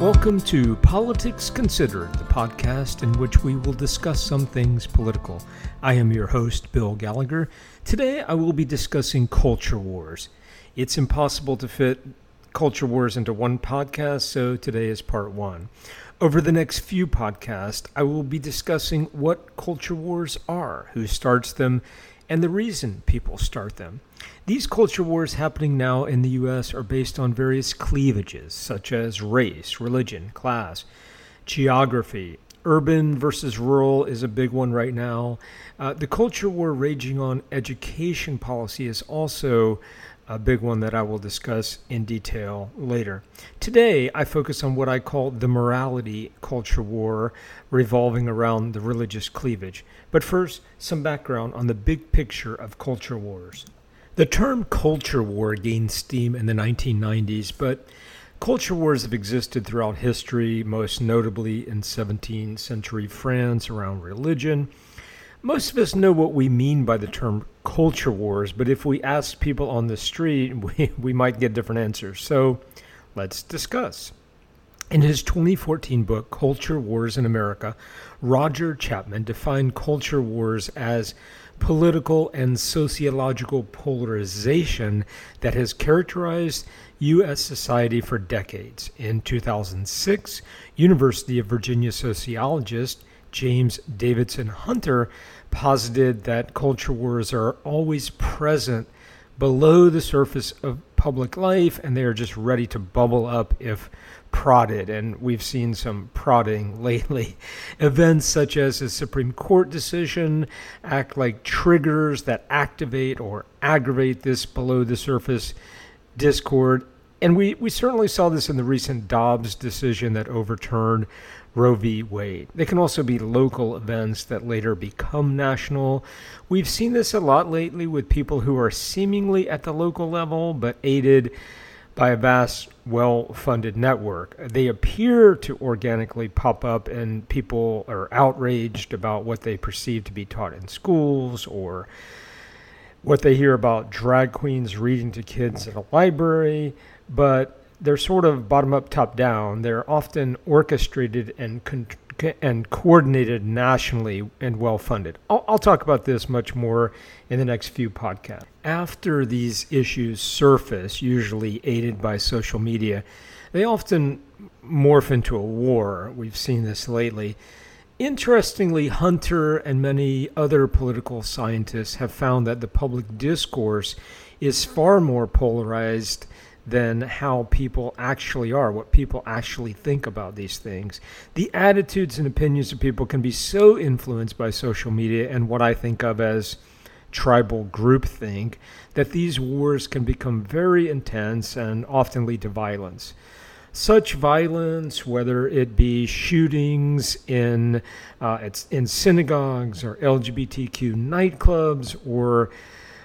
Welcome to Politics Considered, the podcast in which we will discuss some things political. I am your host, Bill Gallagher. Today I will be discussing culture wars. It's impossible to fit culture wars into one podcast, so today is part one. Over the next few podcasts, I will be discussing what culture wars are, who starts them, and the reason people start them. These culture wars happening now in the U.S. are based on various cleavages, such as race, religion, class, geography. Urban versus rural is a big one right now. Uh, the culture war raging on education policy is also a big one that I will discuss in detail later. Today, I focus on what I call the morality culture war revolving around the religious cleavage. But first, some background on the big picture of culture wars. The term culture war gained steam in the 1990s, but culture wars have existed throughout history, most notably in 17th century France around religion. Most of us know what we mean by the term culture wars, but if we ask people on the street, we, we might get different answers. So let's discuss. In his 2014 book, Culture Wars in America, Roger Chapman defined culture wars as political and sociological polarization that has characterized U.S. society for decades. In 2006, University of Virginia sociologist James Davidson Hunter posited that culture wars are always present below the surface of public life and they are just ready to bubble up if prodded, and we've seen some prodding lately. Events such as a Supreme Court decision act like triggers that activate or aggravate this below the surface discord. And we, we certainly saw this in the recent Dobbs decision that overturned Roe v. Wade. They can also be local events that later become national. We've seen this a lot lately with people who are seemingly at the local level but aided by a vast, well funded network. They appear to organically pop up, and people are outraged about what they perceive to be taught in schools or what they hear about drag queens reading to kids at a library. But they're sort of bottom up, top down. They're often orchestrated and con- and coordinated nationally and well funded. I'll, I'll, talk about this much more in the next few podcasts. After these issues surface, usually aided by social media, they often morph into a war. We've seen this lately. Interestingly, Hunter and many other political scientists have found that the public discourse is far more polarized than how people actually are, what people actually think about these things. The attitudes and opinions of people can be so influenced by social media and what I think of as tribal groupthink that these wars can become very intense and often lead to violence. Such violence, whether it be shootings in uh, in synagogues or LGBTQ nightclubs or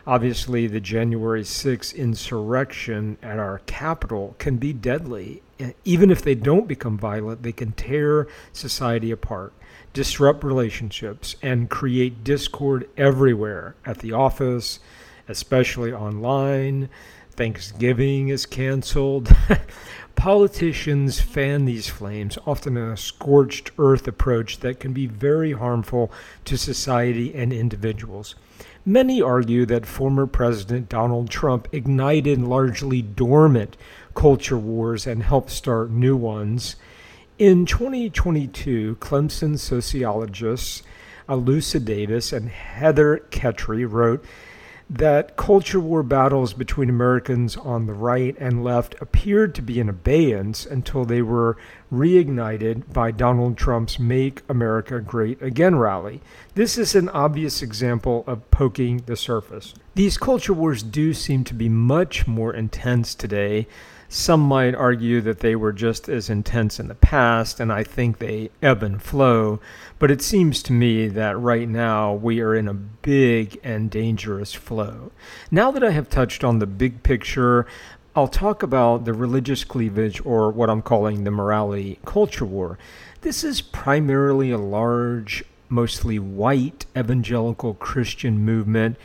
Obviously, the January 6th insurrection at our capital can be deadly. Even if they don't become violent, they can tear society apart, disrupt relationships, and create discord everywhere at the office, especially online. Thanksgiving is canceled. Politicians fan these flames, often in a scorched earth approach that can be very harmful to society and individuals. Many argue that former President Donald Trump ignited largely dormant culture wars and helped start new ones. In 2022, Clemson sociologists Alusa Davis and Heather Ketry wrote that culture war battles between Americans on the right and left appeared to be in abeyance until they were reignited by Donald Trump's Make America Great Again rally. This is an obvious example of poking the surface. These culture wars do seem to be much more intense today some might argue that they were just as intense in the past, and I think they ebb and flow. But it seems to me that right now we are in a big and dangerous flow. Now that I have touched on the big picture, I'll talk about the religious cleavage, or what I'm calling the morality culture war. This is primarily a large, mostly white evangelical Christian movement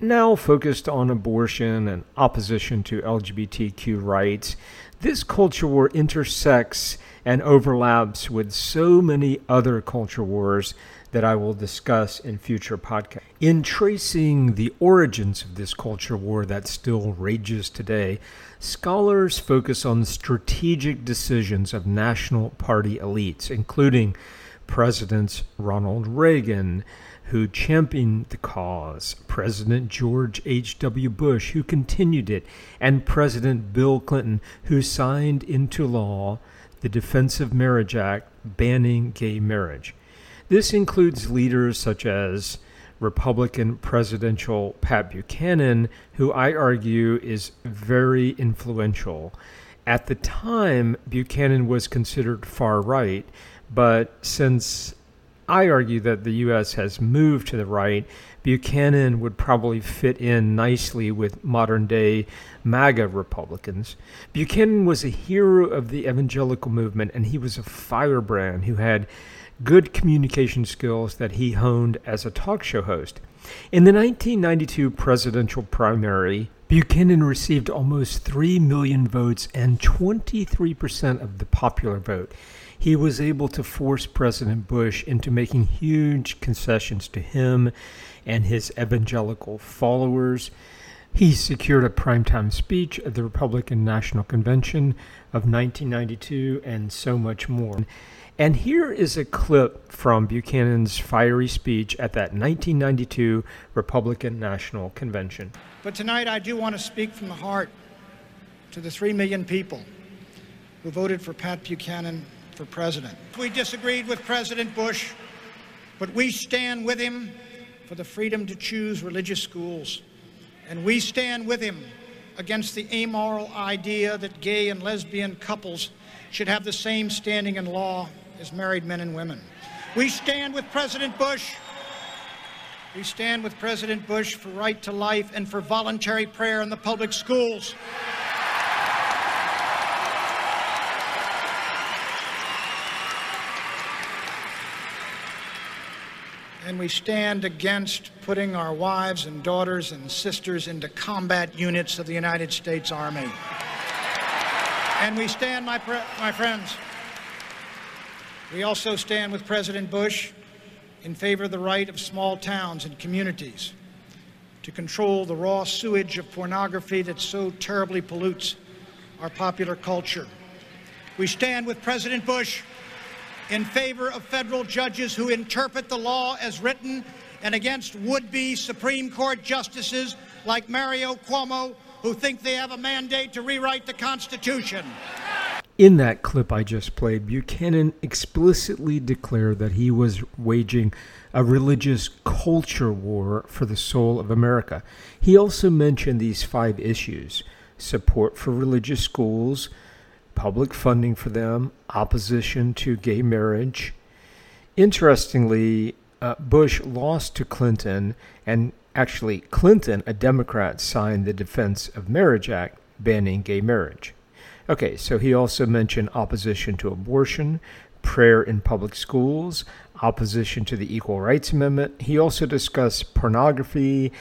now focused on abortion and opposition to LGBTQ rights. This culture war intersects and overlaps with so many other culture wars that I will discuss in future podcasts. In tracing the origins of this culture war that still rages today, scholars focus on strategic decisions of national party elites, including Presidents Ronald Reagan, who championed the cause, President George H.W. Bush, who continued it, and President Bill Clinton, who signed into law the Defense of Marriage Act banning gay marriage. This includes leaders such as Republican presidential Pat Buchanan, who I argue is very influential. At the time, Buchanan was considered far right, but since I argue that the U.S. has moved to the right. Buchanan would probably fit in nicely with modern day MAGA Republicans. Buchanan was a hero of the evangelical movement, and he was a firebrand who had good communication skills that he honed as a talk show host. In the 1992 presidential primary, Buchanan received almost 3 million votes and 23% of the popular vote he was able to force President Bush into making huge concessions to him and his evangelical followers. He secured a primetime speech at the Republican National Convention of 1992 and so much more. And here is a clip from Buchanan's fiery speech at that 1992 Republican National Convention. But tonight I do want to speak from the heart to the three million people who voted for Pat Buchanan for president. We disagreed with President Bush, but we stand with him for the freedom to choose religious schools. And we stand with him against the amoral idea that gay and lesbian couples should have the same standing in law as married men and women. We stand with President Bush. We stand with President Bush for right to life and for voluntary prayer in the public schools. And we stand against putting our wives and daughters and sisters into combat units of the United States Army. And we stand, my, my friends, we also stand with President Bush in favor of the right of small towns and communities to control the raw sewage of pornography that so terribly pollutes our popular culture. We stand with President Bush in favor of federal judges who interpret the law as written and against would-be Supreme Court justices like Mario Cuomo who think they have a mandate to rewrite the Constitution. In that clip I just played, Buchanan explicitly declared that he was waging a religious culture war for the soul of America. He also mentioned these five issues support for religious schools, public funding for them, opposition to gay marriage. Interestingly, uh, Bush lost to Clinton, and actually, Clinton, a Democrat, signed the Defense of Marriage Act banning gay marriage. Okay, so he also mentioned opposition to abortion, prayer in public schools, opposition to the Equal Rights Amendment. He also discussed pornography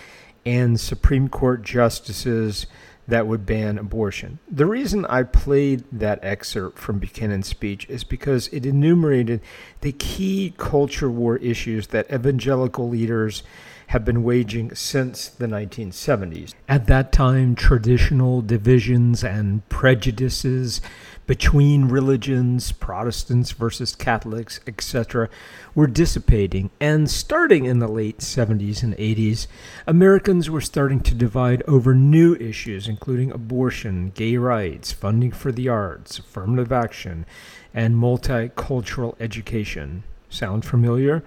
and Supreme Court justices that would ban abortion. The reason I played that excerpt from Buchanan's speech is because it enumerated the key culture war issues that evangelical leaders have been waging since the 1970s. At that time, traditional divisions and prejudices between religions, Protestants versus Catholics, etc., were dissipating. And starting in the late 70s and 80s, Americans were starting to divide over new issues, including abortion, gay rights, funding for the arts, affirmative action, and multicultural education. Sound familiar?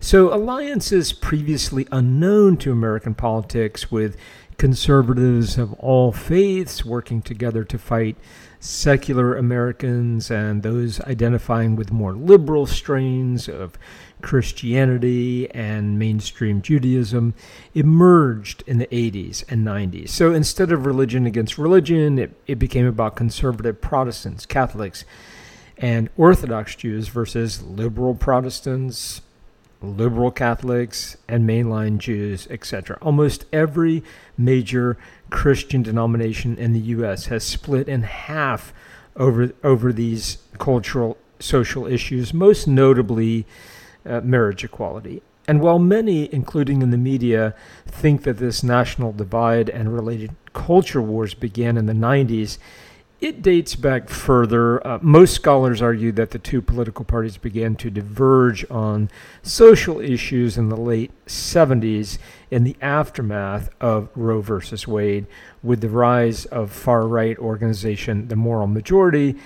So, alliances previously unknown to American politics with conservatives of all faiths working together to fight secular Americans and those identifying with more liberal strains of Christianity and mainstream Judaism emerged in the 80s and 90s. So instead of religion against religion, it, it became about conservative Protestants, Catholics, and Orthodox Jews versus liberal Protestants, liberal Catholics, and mainline Jews, etc. Almost every major Christian denomination in the U.S. has split in half over over these cultural social issues, most notably uh, marriage equality. And while many, including in the media, think that this national divide and related culture wars began in the 90s, it dates back further. Uh, most scholars argue that the two political parties began to diverge on social issues in the late 70s in the aftermath of Roe versus Wade, with the rise of far right organization, the Moral Majority,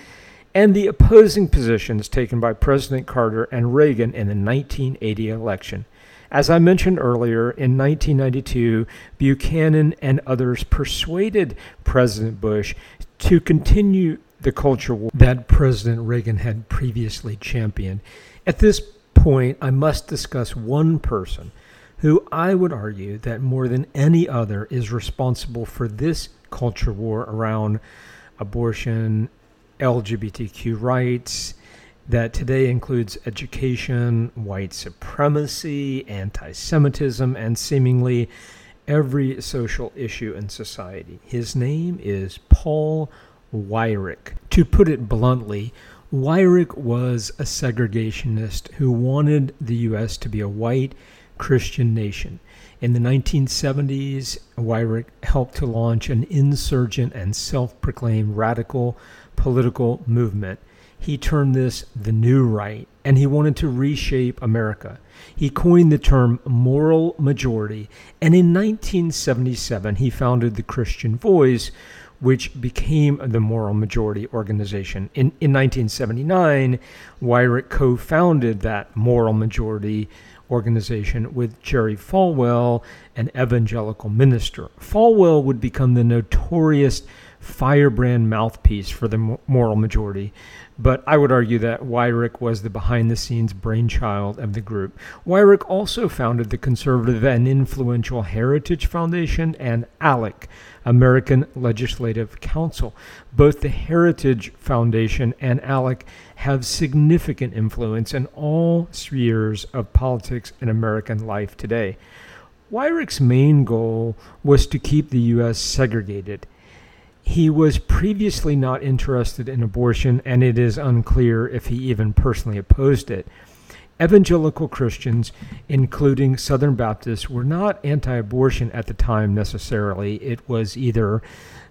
and the opposing positions taken by President Carter and Reagan in the 1980 election. As I mentioned earlier, in 1992, Buchanan and others persuaded President Bush to continue the culture war that President Reagan had previously championed. At this point, I must discuss one person who I would argue that more than any other is responsible for this culture war around abortion, LGBTQ rights, that today includes education, white supremacy, anti Semitism, and seemingly every social issue in society. His name is Paul Weyrich. To put it bluntly, Weyrich was a segregationist who wanted the U.S. to be a white Christian nation. In the 1970s, Weyrich helped to launch an insurgent and self proclaimed radical political movement. He termed this the New Right, and he wanted to reshape America. He coined the term moral majority, and in 1977 he founded the Christian Voice, which became the Moral Majority organization. In, in 1979, Weyrich co founded that Moral Majority organization with Jerry Falwell, an evangelical minister. Falwell would become the notorious firebrand mouthpiece for the moral majority, but I would argue that Weyrich was the behind the scenes brainchild of the group. Weyrich also founded the conservative and influential Heritage Foundation and ALEC, American Legislative Council. Both the Heritage Foundation and ALEC have significant influence in all spheres of politics and American life today. Weyrich's main goal was to keep the U.S. segregated he was previously not interested in abortion, and it is unclear if he even personally opposed it. Evangelical Christians, including Southern Baptists, were not anti abortion at the time necessarily. It was either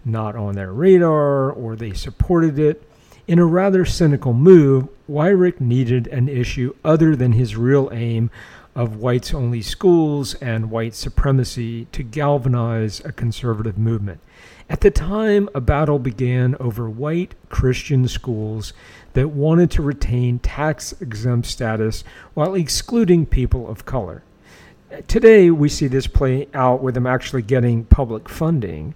not on their radar or they supported it. In a rather cynical move, Weyrich needed an issue other than his real aim of whites only schools and white supremacy to galvanize a conservative movement. At the time, a battle began over white Christian schools that wanted to retain tax exempt status while excluding people of color. Today, we see this play out with them actually getting public funding.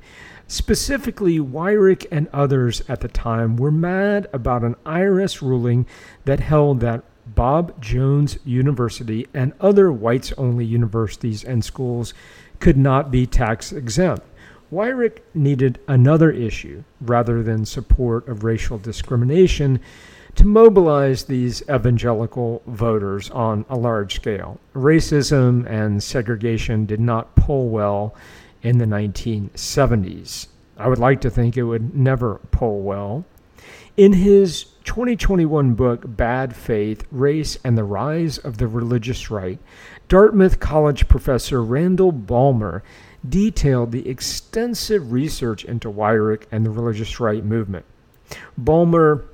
Specifically, Weyrich and others at the time were mad about an IRS ruling that held that Bob Jones University and other whites only universities and schools could not be tax exempt. Weyrich needed another issue rather than support of racial discrimination to mobilize these evangelical voters on a large scale. Racism and segregation did not pull well in the 1970s. I would like to think it would never pull well. In his 2021 book, Bad Faith Race and the Rise of the Religious Right, Dartmouth College professor Randall Balmer detailed the extensive research into Weyrich and the religious right movement. Balmer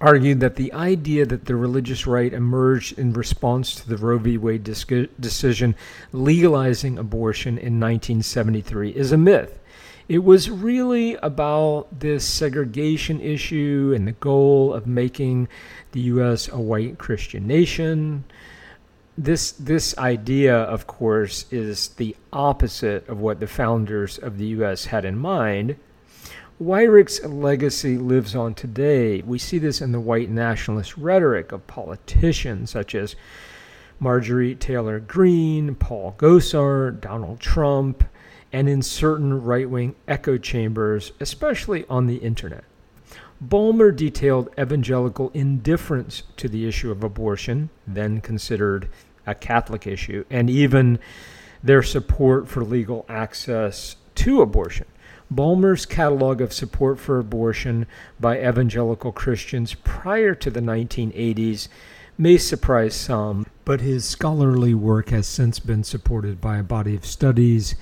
argued that the idea that the religious right emerged in response to the Roe v. Wade decision legalizing abortion in 1973 is a myth. It was really about this segregation issue and the goal of making the U.S. a white Christian nation this this idea, of course, is the opposite of what the founders of the U.S. had in mind. Weyrich's legacy lives on today. We see this in the white nationalist rhetoric of politicians such as Marjorie Taylor Greene, Paul Gosar, Donald Trump, and in certain right wing echo chambers, especially on the internet. Balmer detailed evangelical indifference to the issue of abortion, then considered a Catholic issue, and even their support for legal access to abortion. Balmer's catalog of support for abortion by evangelical Christians prior to the 1980s may surprise some, but his scholarly work has since been supported by a body of studies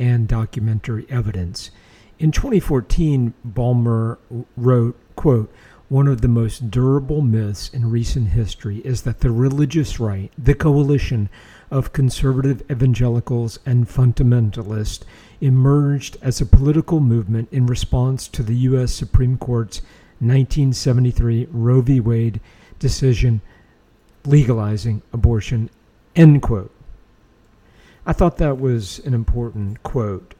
and documentary evidence. In 2014, Balmer wrote, quote, one of the most durable myths in recent history is that the religious right, the coalition of conservative evangelicals and fundamentalists, emerged as a political movement in response to the U.S. Supreme Court's 1973 Roe v. Wade decision legalizing abortion. End quote. I thought that was an important quote.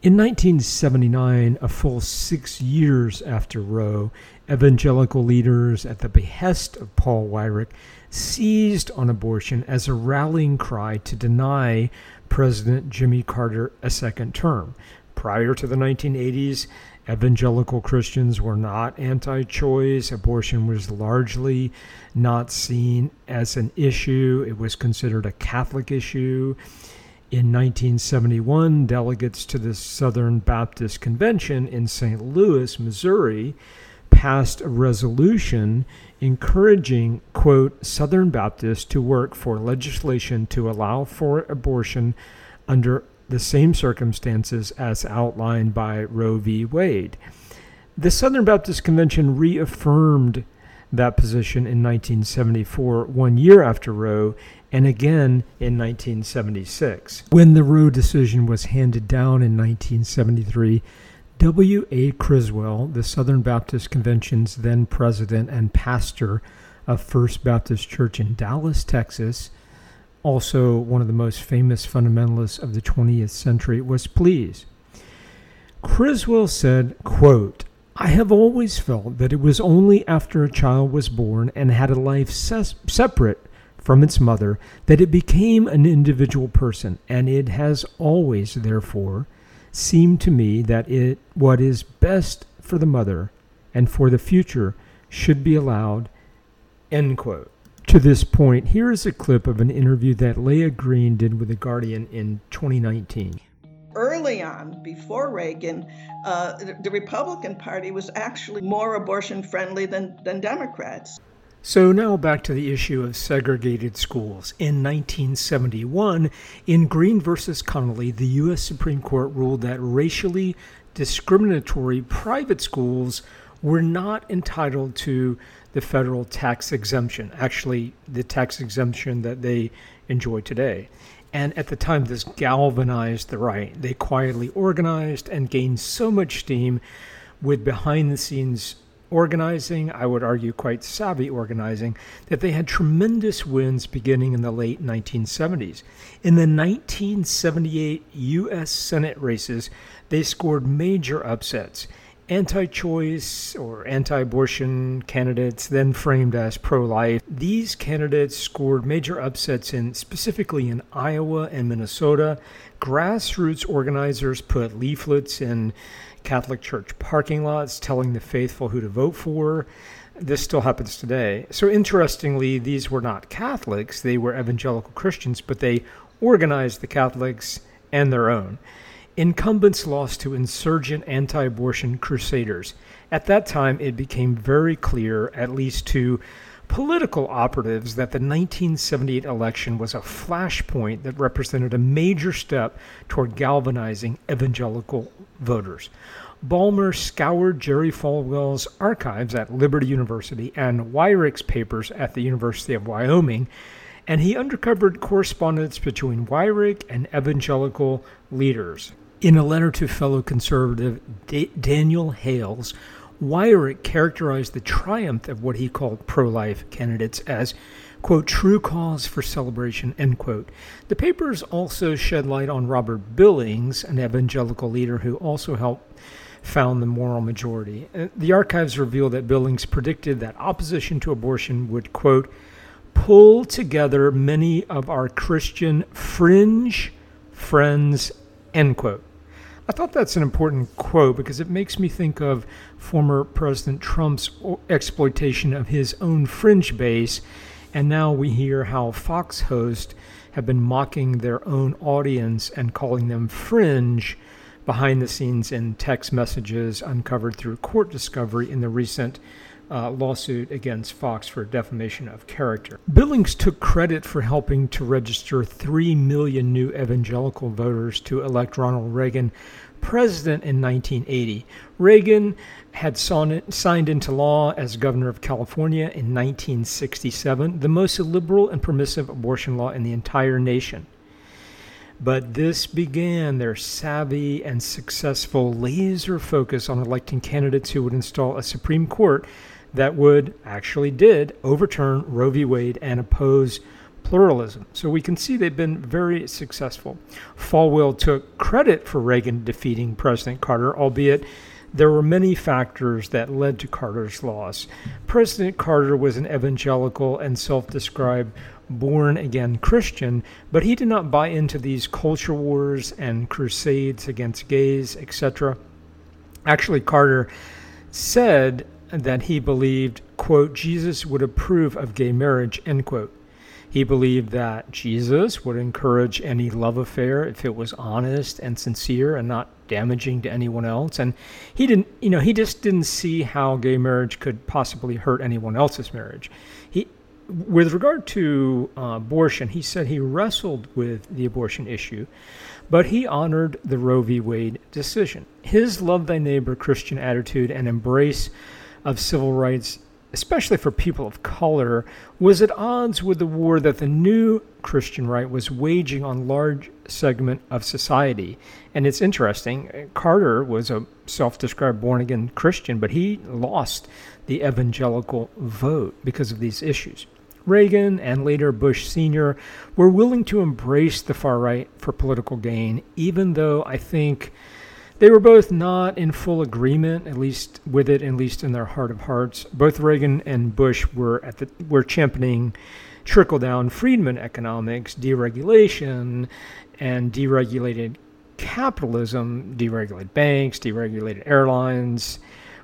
In 1979, a full six years after Roe, evangelical leaders, at the behest of Paul Weyrich, seized on abortion as a rallying cry to deny President Jimmy Carter a second term. Prior to the 1980s, evangelical Christians were not anti choice. Abortion was largely not seen as an issue, it was considered a Catholic issue. In 1971, delegates to the Southern Baptist Convention in St. Louis, Missouri, passed a resolution encouraging, quote, Southern Baptists to work for legislation to allow for abortion under the same circumstances as outlined by Roe v. Wade. The Southern Baptist Convention reaffirmed that position in 1974, one year after Roe, and again in 1976. When the Roe decision was handed down in 1973, W. A. Criswell, the Southern Baptist Convention's then president and pastor of First Baptist Church in Dallas, Texas, also one of the most famous fundamentalists of the 20th century, was pleased. Criswell said, quote, I have always felt that it was only after a child was born and had a life ses- separate from its mother that it became an individual person, and it has always, therefore, seemed to me that it what is best for the mother and for the future should be allowed. End quote. To this point, here is a clip of an interview that Leah Green did with The Guardian in 2019. Early on, before Reagan, uh, the Republican Party was actually more abortion friendly than, than Democrats. So now back to the issue of segregated schools. In 1971, in Green versus Connally, the U.S. Supreme Court ruled that racially discriminatory private schools were not entitled to the federal tax exemption, actually, the tax exemption that they enjoy today. And at the time, this galvanized the right. They quietly organized and gained so much steam with behind the scenes organizing, I would argue quite savvy organizing, that they had tremendous wins beginning in the late 1970s. In the 1978 U.S. Senate races, they scored major upsets. Anti choice or anti abortion candidates, then framed as pro life, these candidates scored major upsets in specifically in Iowa and Minnesota. Grassroots organizers put leaflets in Catholic church parking lots telling the faithful who to vote for. This still happens today. So, interestingly, these were not Catholics, they were evangelical Christians, but they organized the Catholics and their own. Incumbents lost to insurgent anti abortion crusaders. At that time, it became very clear, at least to political operatives, that the 1978 election was a flashpoint that represented a major step toward galvanizing evangelical voters. Balmer scoured Jerry Falwell's archives at Liberty University and Weyrich's papers at the University of Wyoming, and he uncovered correspondence between Weyrich and evangelical leaders. In a letter to fellow conservative D- Daniel Hales, Weyrich characterized the triumph of what he called pro life candidates as, quote, true cause for celebration, end quote. The papers also shed light on Robert Billings, an evangelical leader who also helped found the moral majority. Uh, the archives reveal that Billings predicted that opposition to abortion would, quote, pull together many of our Christian fringe friends, end quote. I thought that's an important quote because it makes me think of former President Trump's exploitation of his own fringe base. And now we hear how Fox hosts have been mocking their own audience and calling them fringe behind the scenes in text messages uncovered through court discovery in the recent uh, lawsuit against Fox for defamation of character. Billings took credit for helping to register 3 million new evangelical voters to elect Ronald Reagan president in 1980. Reagan had signed into law as governor of California in 1967, the most liberal and permissive abortion law in the entire nation. But this began their savvy and successful laser focus on electing candidates who would install a Supreme Court that would, actually did, overturn Roe v. Wade and oppose pluralism. So we can see they've been very successful. Falwell took credit for Reagan defeating President Carter, albeit there were many factors that led to Carter's loss. President Carter was an evangelical and self described born again Christian, but he did not buy into these culture wars and crusades against gays, etc. Actually, Carter said that he believed, quote, Jesus would approve of gay marriage, end quote. He believed that Jesus would encourage any love affair if it was honest and sincere and not damaging to anyone else. And he didn't, you know, he just didn't see how gay marriage could possibly hurt anyone else's marriage. He, with regard to uh, abortion, he said he wrestled with the abortion issue, but he honored the Roe v. Wade decision. His love thy neighbor Christian attitude and embrace of civil rights especially for people of color, was at odds with the war that the new Christian right was waging on large segment of society. And it's interesting, Carter was a self-described born-again Christian, but he lost the evangelical vote because of these issues. Reagan and later Bush Sr. were willing to embrace the far right for political gain, even though I think they were both not in full agreement, at least with it, at least in their heart of hearts. Both Reagan and Bush were at the were championing trickle down Friedman economics, deregulation, and deregulated capitalism, deregulated banks, deregulated airlines.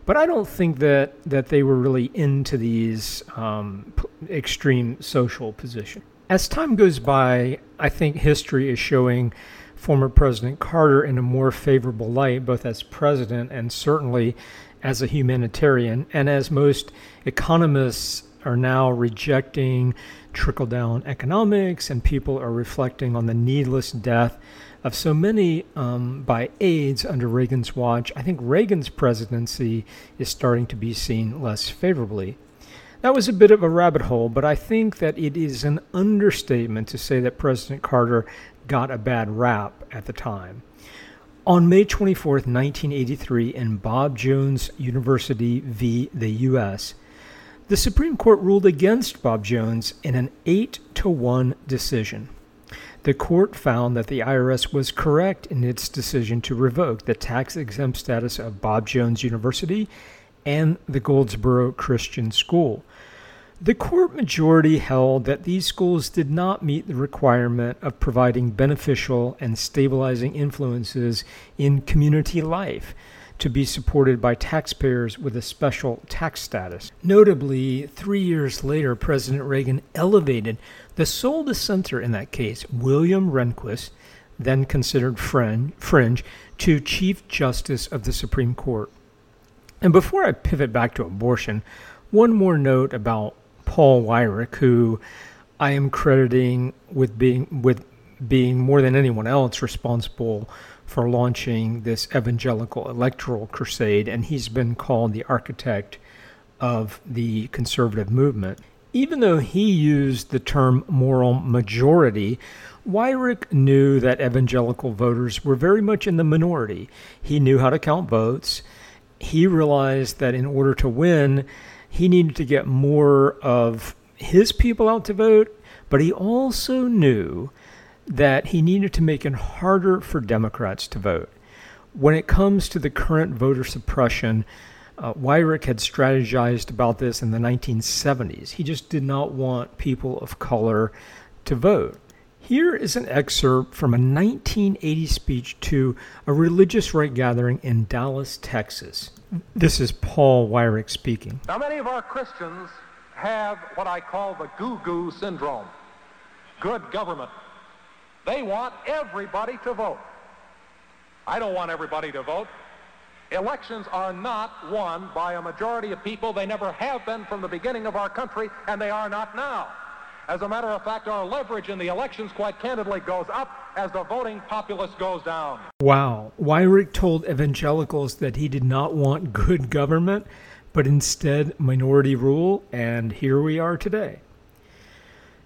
But I don't think that, that they were really into these um, extreme social positions. As time goes by, I think history is showing former President Carter in a more favorable light, both as president and certainly as a humanitarian. And as most economists are now rejecting trickle down economics, and people are reflecting on the needless death of so many um, by AIDS under Reagan's watch, I think Reagan's presidency is starting to be seen less favorably. That was a bit of a rabbit hole, but I think that it is an understatement to say that President Carter got a bad rap at the time. On May 24, 1983, in Bob Jones University v. the U.S., the Supreme Court ruled against Bob Jones in an 8 to 1 decision. The court found that the IRS was correct in its decision to revoke the tax exempt status of Bob Jones University and the Goldsboro Christian School the court majority held that these schools did not meet the requirement of providing beneficial and stabilizing influences in community life to be supported by taxpayers with a special tax status. Notably, three years later, President Reagan elevated the sole dissenter in that case, William Rehnquist, then considered fringe, to Chief Justice of the Supreme Court. And before I pivot back to abortion, one more note about Paul Weyrich, who I am crediting with being with being more than anyone else responsible for launching this evangelical electoral crusade, and he's been called the architect of the conservative movement. Even though he used the term moral majority, Weyrich knew that evangelical voters were very much in the minority. He knew how to count votes. He realized that in order to win, he needed to get more of his people out to vote, but he also knew that he needed to make it harder for Democrats to vote. When it comes to the current voter suppression, uh, had strategized about this in the 1970s. He just did not want people of color to vote. Here is an excerpt from a 1980 speech to a religious right gathering in Dallas, Texas. This is Paul Weyrich speaking. Now, many of our Christians have what I call the goo goo syndrome good government. They want everybody to vote. I don't want everybody to vote. Elections are not won by a majority of people. They never have been from the beginning of our country, and they are not now. As a matter of fact, our leverage in the elections, quite candidly, goes up as the voting populace goes down. Wow. Weyrich told evangelicals that he did not want good government, but instead minority rule, and here we are today.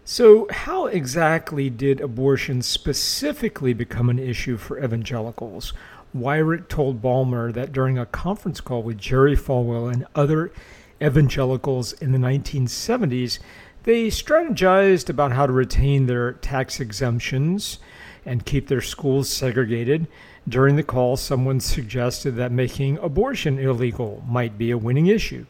So, how exactly did abortion specifically become an issue for evangelicals? Weyrich told Balmer that during a conference call with Jerry Falwell and other evangelicals in the 1970s, they strategized about how to retain their tax exemptions and keep their schools segregated. During the call, someone suggested that making abortion illegal might be a winning issue.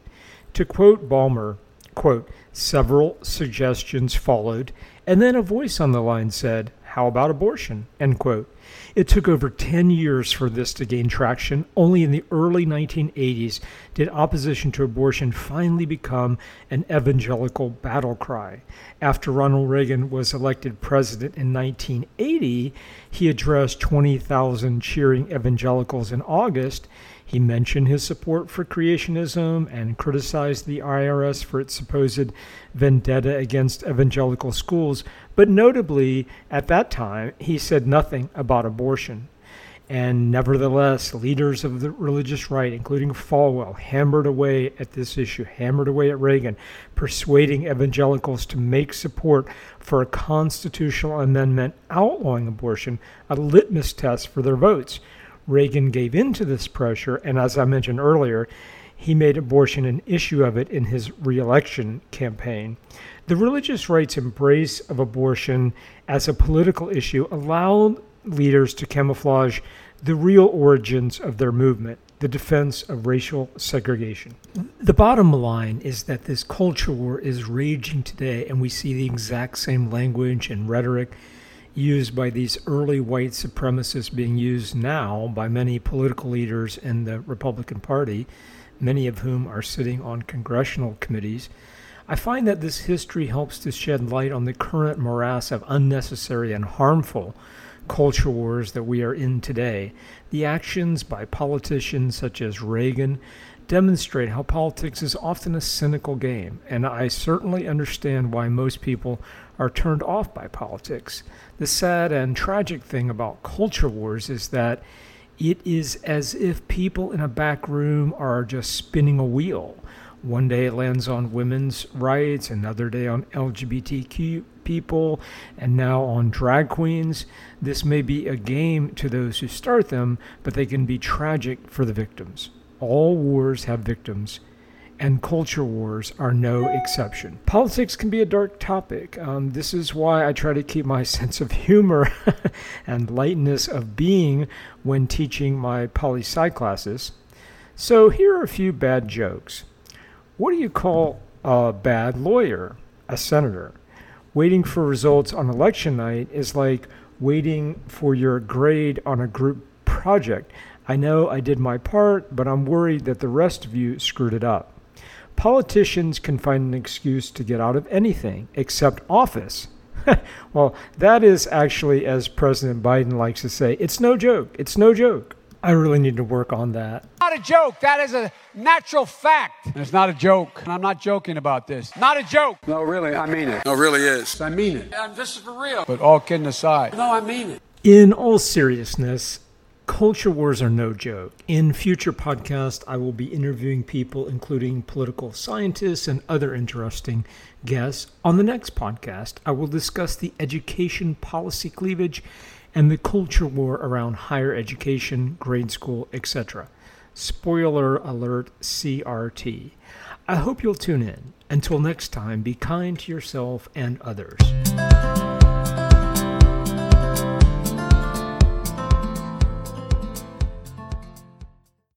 To quote Balmer, quote, several suggestions followed, and then a voice on the line said, How about abortion? End quote. It took over 10 years for this to gain traction. Only in the early 1980s did opposition to abortion finally become an evangelical battle cry. After Ronald Reagan was elected president in 1980, he addressed 20,000 cheering evangelicals in August he mentioned his support for creationism and criticized the IRS for its supposed vendetta against evangelical schools, but notably, at that time, he said nothing about abortion. And nevertheless, leaders of the religious right, including Falwell, hammered away at this issue, hammered away at Reagan, persuading evangelicals to make support for a constitutional amendment outlawing abortion a litmus test for their votes. Reagan gave in to this pressure, and as I mentioned earlier, he made abortion an issue of it in his reelection campaign. The religious right's embrace of abortion as a political issue allowed leaders to camouflage the real origins of their movement the defense of racial segregation. The bottom line is that this culture war is raging today, and we see the exact same language and rhetoric used by these early white supremacists being used now by many political leaders in the Republican Party, many of whom are sitting on congressional committees. I find that this history helps to shed light on the current morass of unnecessary and harmful culture wars that we are in today. The actions by politicians such as Reagan demonstrate how politics is often a cynical game, and I certainly understand why most people are turned off by politics. The sad and tragic thing about culture wars is that it is as if people in a back room are just spinning a wheel. One day it lands on women's rights, another day on LGBTQ people, and now on drag queens. This may be a game to those who start them, but they can be tragic for the victims. All wars have victims, and culture wars are no exception. Politics can be a dark topic. Um, this is why I try to keep my sense of humor and lightness of being when teaching my poli sci classes. So here are a few bad jokes. What do you call a bad lawyer? A senator. Waiting for results on election night is like waiting for your grade on a group project. I know I did my part, but I'm worried that the rest of you screwed it up. Politicians can find an excuse to get out of anything except office. well, that is actually, as President Biden likes to say, it's no joke. It's no joke. I really need to work on that. Not a joke. That is a natural fact. It's not a joke. And I'm not joking about this. Not a joke. No, really, I mean it. No, really is. I mean it. And this is for real. But all kidding aside. No, I mean it. In all seriousness, Culture wars are no joke. In future podcasts, I will be interviewing people, including political scientists and other interesting guests. On the next podcast, I will discuss the education policy cleavage and the culture war around higher education, grade school, etc. Spoiler alert CRT. I hope you'll tune in. Until next time, be kind to yourself and others.